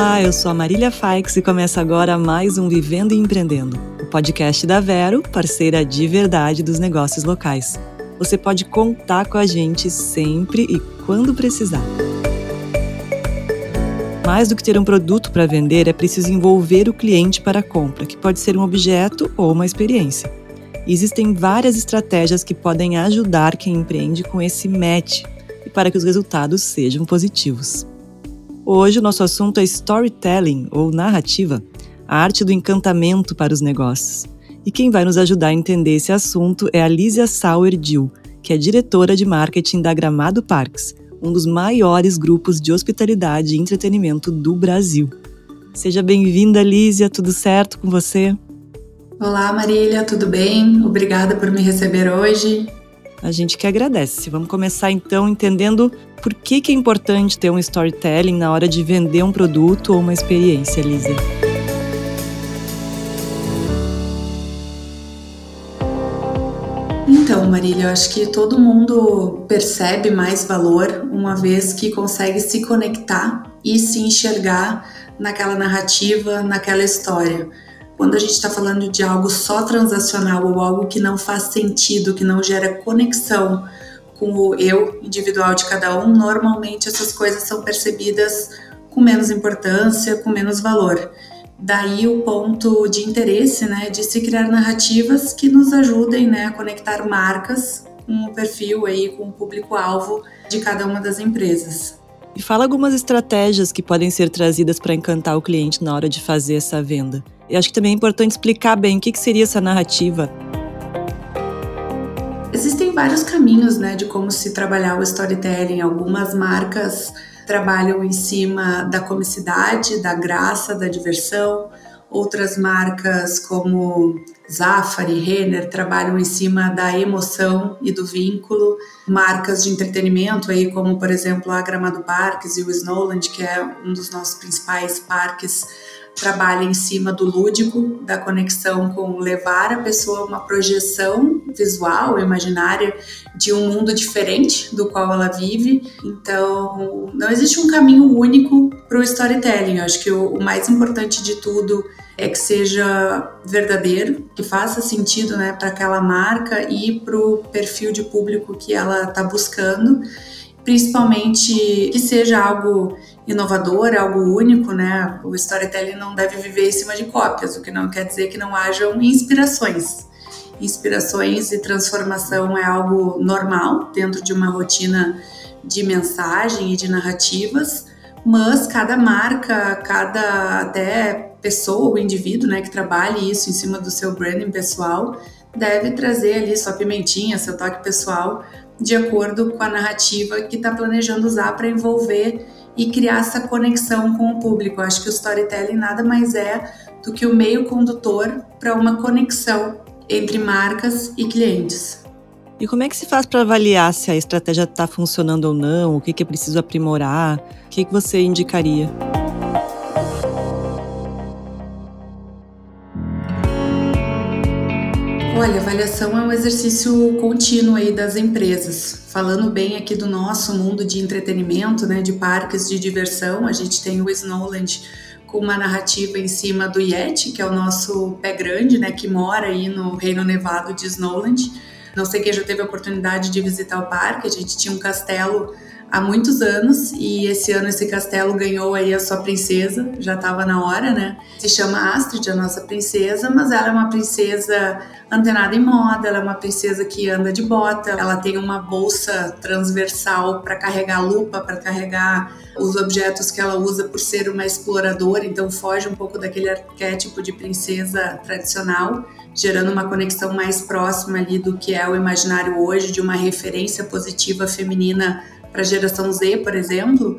Olá, eu sou a Marília Faix e começa agora mais um Vivendo e Empreendendo, o podcast da Vero, parceira de verdade dos negócios locais. Você pode contar com a gente sempre e quando precisar. Mais do que ter um produto para vender, é preciso envolver o cliente para a compra, que pode ser um objeto ou uma experiência. existem várias estratégias que podem ajudar quem empreende com esse match e para que os resultados sejam positivos. Hoje o nosso assunto é storytelling ou narrativa, a arte do encantamento para os negócios. E quem vai nos ajudar a entender esse assunto é a Lísia Sauer Dill, que é diretora de marketing da Gramado Parks, um dos maiores grupos de hospitalidade e entretenimento do Brasil. Seja bem-vinda, Lísia, tudo certo com você? Olá, Marília, tudo bem? Obrigada por me receber hoje. A gente que agradece. Vamos começar então entendendo por que, que é importante ter um storytelling na hora de vender um produto ou uma experiência, Lisa. Então, Marília, eu acho que todo mundo percebe mais valor uma vez que consegue se conectar e se enxergar naquela narrativa, naquela história. Quando a gente está falando de algo só transacional ou algo que não faz sentido, que não gera conexão com o eu individual de cada um, normalmente essas coisas são percebidas com menos importância, com menos valor. Daí o ponto de interesse, né, de se criar narrativas que nos ajudem, né, a conectar marcas com o perfil aí, com o público-alvo de cada uma das empresas. E fala algumas estratégias que podem ser trazidas para encantar o cliente na hora de fazer essa venda. Eu acho que também é importante explicar bem o que, que seria essa narrativa. Existem vários caminhos né, de como se trabalhar o storytelling. Algumas marcas trabalham em cima da comicidade, da graça, da diversão. Outras marcas, como Zafari, Renner, trabalham em cima da emoção e do vínculo. Marcas de entretenimento, aí, como por exemplo a Gramado Parques e o Snowland, que é um dos nossos principais parques trabalha em cima do lúdico, da conexão com levar a pessoa uma projeção visual, imaginária de um mundo diferente do qual ela vive. Então, não existe um caminho único para o storytelling. Eu acho que o, o, mais importante de tudo é que seja verdadeiro, que faça sentido né, para aquela marca e para o perfil de público que ela está buscando principalmente que seja algo inovador, algo único, né? O storytelling não deve viver em cima de cópias, o que não quer dizer que não hajam inspirações. Inspirações e transformação é algo normal dentro de uma rotina de mensagem e de narrativas, mas cada marca, cada até pessoa ou indivíduo, né, que trabalhe isso em cima do seu branding pessoal, deve trazer ali sua pimentinha, seu toque pessoal, de acordo com a narrativa que está planejando usar para envolver e criar essa conexão com o público. Eu acho que o storytelling nada mais é do que o meio condutor para uma conexão entre marcas e clientes. E como é que se faz para avaliar se a estratégia está funcionando ou não? O que, que é preciso aprimorar? O que, que você indicaria? Olha, avaliação é um exercício contínuo aí das empresas. Falando bem aqui do nosso mundo de entretenimento, né, de parques de diversão, a gente tem o Snowland com uma narrativa em cima do Yeti, que é o nosso pé grande, né, que mora aí no Reino Nevado de Snowland. Não sei quem já teve a oportunidade de visitar o parque, a gente tinha um castelo há muitos anos e esse ano esse castelo ganhou aí a sua princesa, já estava na hora, né? Se chama Astrid, a nossa princesa, mas ela é uma princesa antenada em moda, ela é uma princesa que anda de bota, ela tem uma bolsa transversal para carregar lupa, para carregar os objetos que ela usa por ser uma exploradora, então foge um pouco daquele arquétipo de princesa tradicional, gerando uma conexão mais próxima ali do que é o imaginário hoje de uma referência positiva feminina para a geração Z, por exemplo.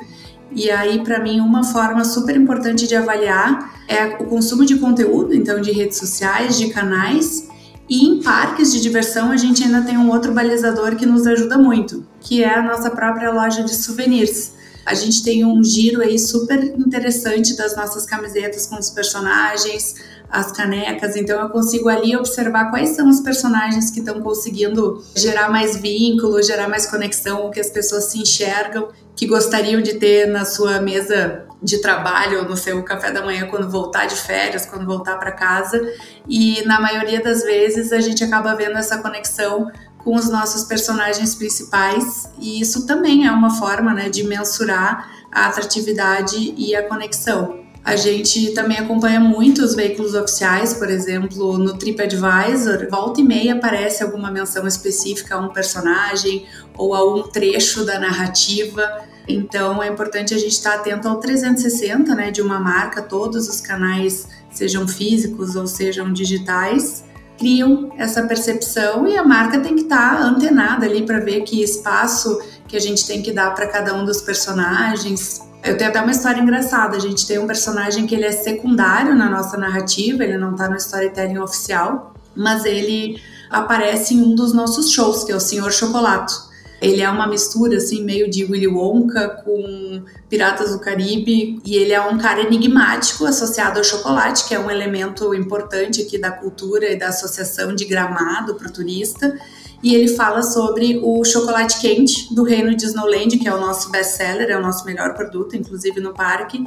E aí, para mim, uma forma super importante de avaliar é o consumo de conteúdo, então de redes sociais, de canais. E em parques de diversão, a gente ainda tem um outro balizador que nos ajuda muito, que é a nossa própria loja de souvenirs. A gente tem um giro aí super interessante das nossas camisetas com os personagens, as canecas, então eu consigo ali observar quais são os personagens que estão conseguindo gerar mais vínculo, gerar mais conexão, que as pessoas se enxergam, que gostariam de ter na sua mesa de trabalho, no seu café da manhã quando voltar de férias, quando voltar para casa. E na maioria das vezes a gente acaba vendo essa conexão com os nossos personagens principais, e isso também é uma forma né, de mensurar a atratividade e a conexão. A gente também acompanha muito os veículos oficiais, por exemplo, no TripAdvisor, volta e meia aparece alguma menção específica a um personagem ou a um trecho da narrativa. Então é importante a gente estar atento ao 360 né, de uma marca, todos os canais, sejam físicos ou sejam digitais, criam essa percepção e a marca tem que estar antenada ali para ver que espaço que a gente tem que dar para cada um dos personagens, eu tenho até uma história engraçada. A gente tem um personagem que ele é secundário na nossa narrativa, ele não tá no storytelling oficial, mas ele aparece em um dos nossos shows, que é o Senhor Chocolato. Ele é uma mistura, assim, meio de Willy Wonka com Piratas do Caribe. E ele é um cara enigmático associado ao chocolate, que é um elemento importante aqui da cultura e da associação de gramado para o turista e ele fala sobre o chocolate quente do reino de Snowland, que é o nosso best-seller, é o nosso melhor produto, inclusive no parque.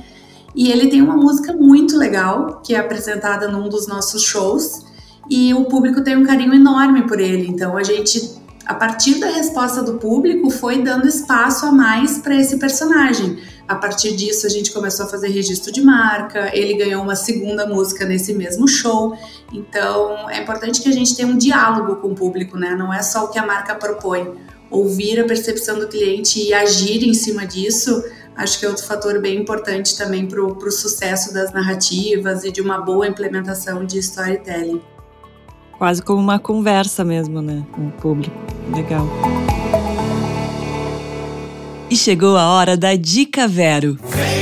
E ele tem uma música muito legal, que é apresentada num dos nossos shows, e o público tem um carinho enorme por ele. Então a gente, a partir da resposta do público, foi dando espaço a mais para esse personagem. A partir disso, a gente começou a fazer registro de marca. Ele ganhou uma segunda música nesse mesmo show. Então, é importante que a gente tenha um diálogo com o público, né? Não é só o que a marca propõe. Ouvir a percepção do cliente e agir em cima disso, acho que é outro fator bem importante também para o sucesso das narrativas e de uma boa implementação de storytelling. Quase como uma conversa mesmo, né? Com o público. Legal. E chegou a hora da Dica Vero. Vero!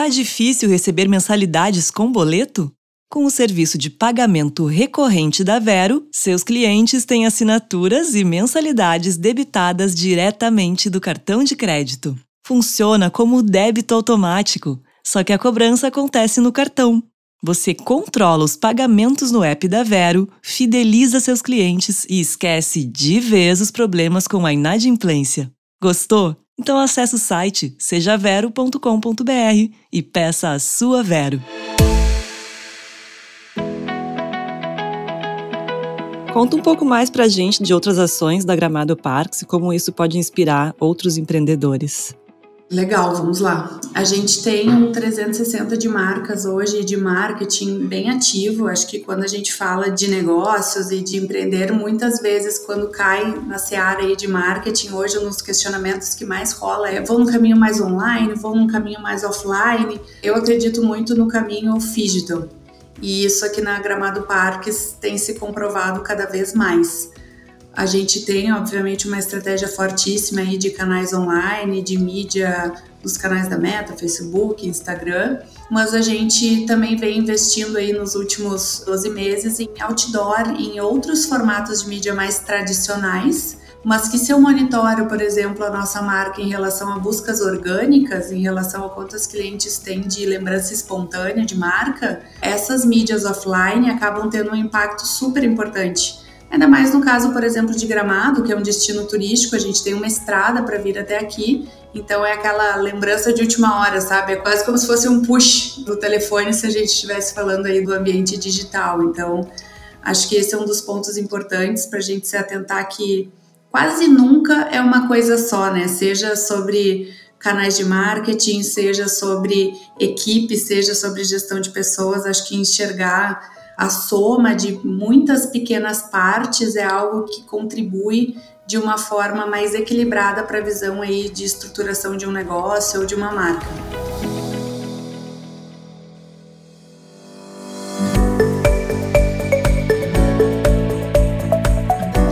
Tá difícil receber mensalidades com boleto? Com o serviço de pagamento recorrente da Vero, seus clientes têm assinaturas e mensalidades debitadas diretamente do cartão de crédito. Funciona como débito automático, só que a cobrança acontece no cartão. Você controla os pagamentos no app da Vero, fideliza seus clientes e esquece de vez os problemas com a inadimplência. Gostou? Então acesse o site sejavero.com.br e peça a sua Vero. Conta um pouco mais pra gente de outras ações da Gramado Parks e como isso pode inspirar outros empreendedores. Legal, vamos lá. A gente tem um 360 de marcas hoje, de marketing bem ativo. Acho que quando a gente fala de negócios e de empreender, muitas vezes quando cai na seara aí de marketing, hoje nos questionamentos que mais rola é vou num caminho mais online, vou num caminho mais offline. Eu acredito muito no caminho digital. E isso aqui na Gramado Parques tem se comprovado cada vez mais. A gente tem, obviamente, uma estratégia fortíssima aí de canais online, de mídia dos canais da Meta, Facebook, Instagram, mas a gente também vem investindo aí nos últimos 12 meses em outdoor, em outros formatos de mídia mais tradicionais, mas que se eu monitoro, por exemplo, a nossa marca em relação a buscas orgânicas, em relação a quantos clientes têm de lembrança espontânea de marca, essas mídias offline acabam tendo um impacto super importante Ainda mais no caso, por exemplo, de Gramado, que é um destino turístico, a gente tem uma estrada para vir até aqui, então é aquela lembrança de última hora, sabe? É quase como se fosse um push do telefone se a gente estivesse falando aí do ambiente digital. Então, acho que esse é um dos pontos importantes para a gente se atentar que quase nunca é uma coisa só, né? Seja sobre canais de marketing, seja sobre equipe, seja sobre gestão de pessoas, acho que enxergar a soma de muitas pequenas partes é algo que contribui de uma forma mais equilibrada para a visão aí de estruturação de um negócio ou de uma marca.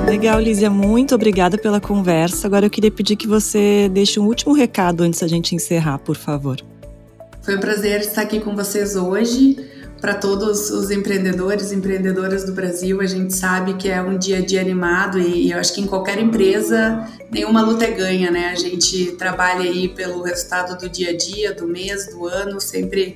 Legal, Lízia, muito obrigada pela conversa. Agora eu queria pedir que você deixe um último recado antes da gente encerrar, por favor. Foi um prazer estar aqui com vocês hoje para todos os empreendedores empreendedoras do Brasil. A gente sabe que é um dia a dia animado e, eu acho que em qualquer empresa nenhuma luta é ganha, né? A gente trabalha aí pelo resultado do dia a dia, do mês, do ano, sempre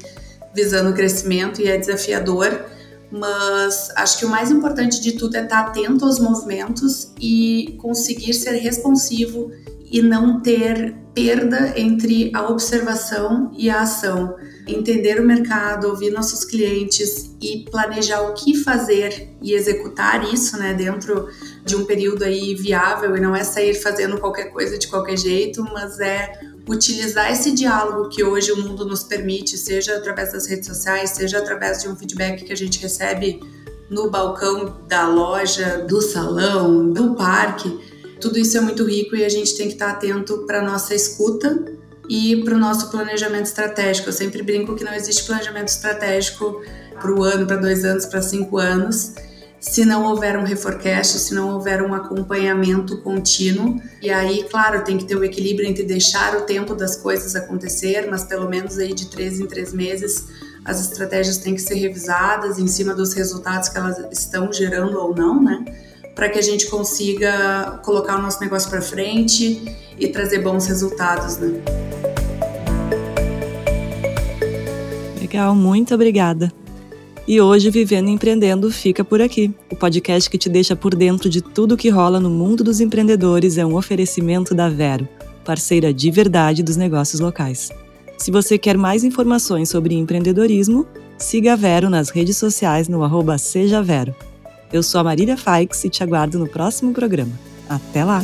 visando o crescimento e é desafiador. Mas acho que o mais importante de tudo é estar atento aos movimentos e conseguir ser responsivo e não ter perda entre a observação e a ação. Entender o mercado, ouvir nossos clientes e planejar o que fazer e executar isso, né, dentro de um período aí viável e não é sair fazendo qualquer coisa de qualquer jeito, mas é utilizar esse diálogo que hoje o mundo nos permite, seja através das redes sociais, seja através de um feedback que a gente recebe no balcão da loja, do salão, do parque. Tudo isso é muito rico e a gente tem que estar atento para nossa escuta e para o nosso planejamento estratégico. Eu sempre brinco que não existe planejamento estratégico para o ano, para dois anos, para cinco anos se não houver um reforecast, se não houver um acompanhamento contínuo. E aí, claro, tem que ter o equilíbrio entre deixar o tempo das coisas acontecer, mas pelo menos aí de três em três meses as estratégias têm que ser revisadas em cima dos resultados que elas estão gerando ou não, né? Para que a gente consiga colocar o nosso negócio para frente e trazer bons resultados, né? Legal, muito obrigada. E hoje Vivendo e Empreendendo fica por aqui. O podcast que te deixa por dentro de tudo que rola no mundo dos empreendedores é um oferecimento da Vero, parceira de verdade dos negócios locais. Se você quer mais informações sobre empreendedorismo, siga a Vero nas redes sociais no arroba Seja Vero. Eu sou a Marília Faix e te aguardo no próximo programa. Até lá!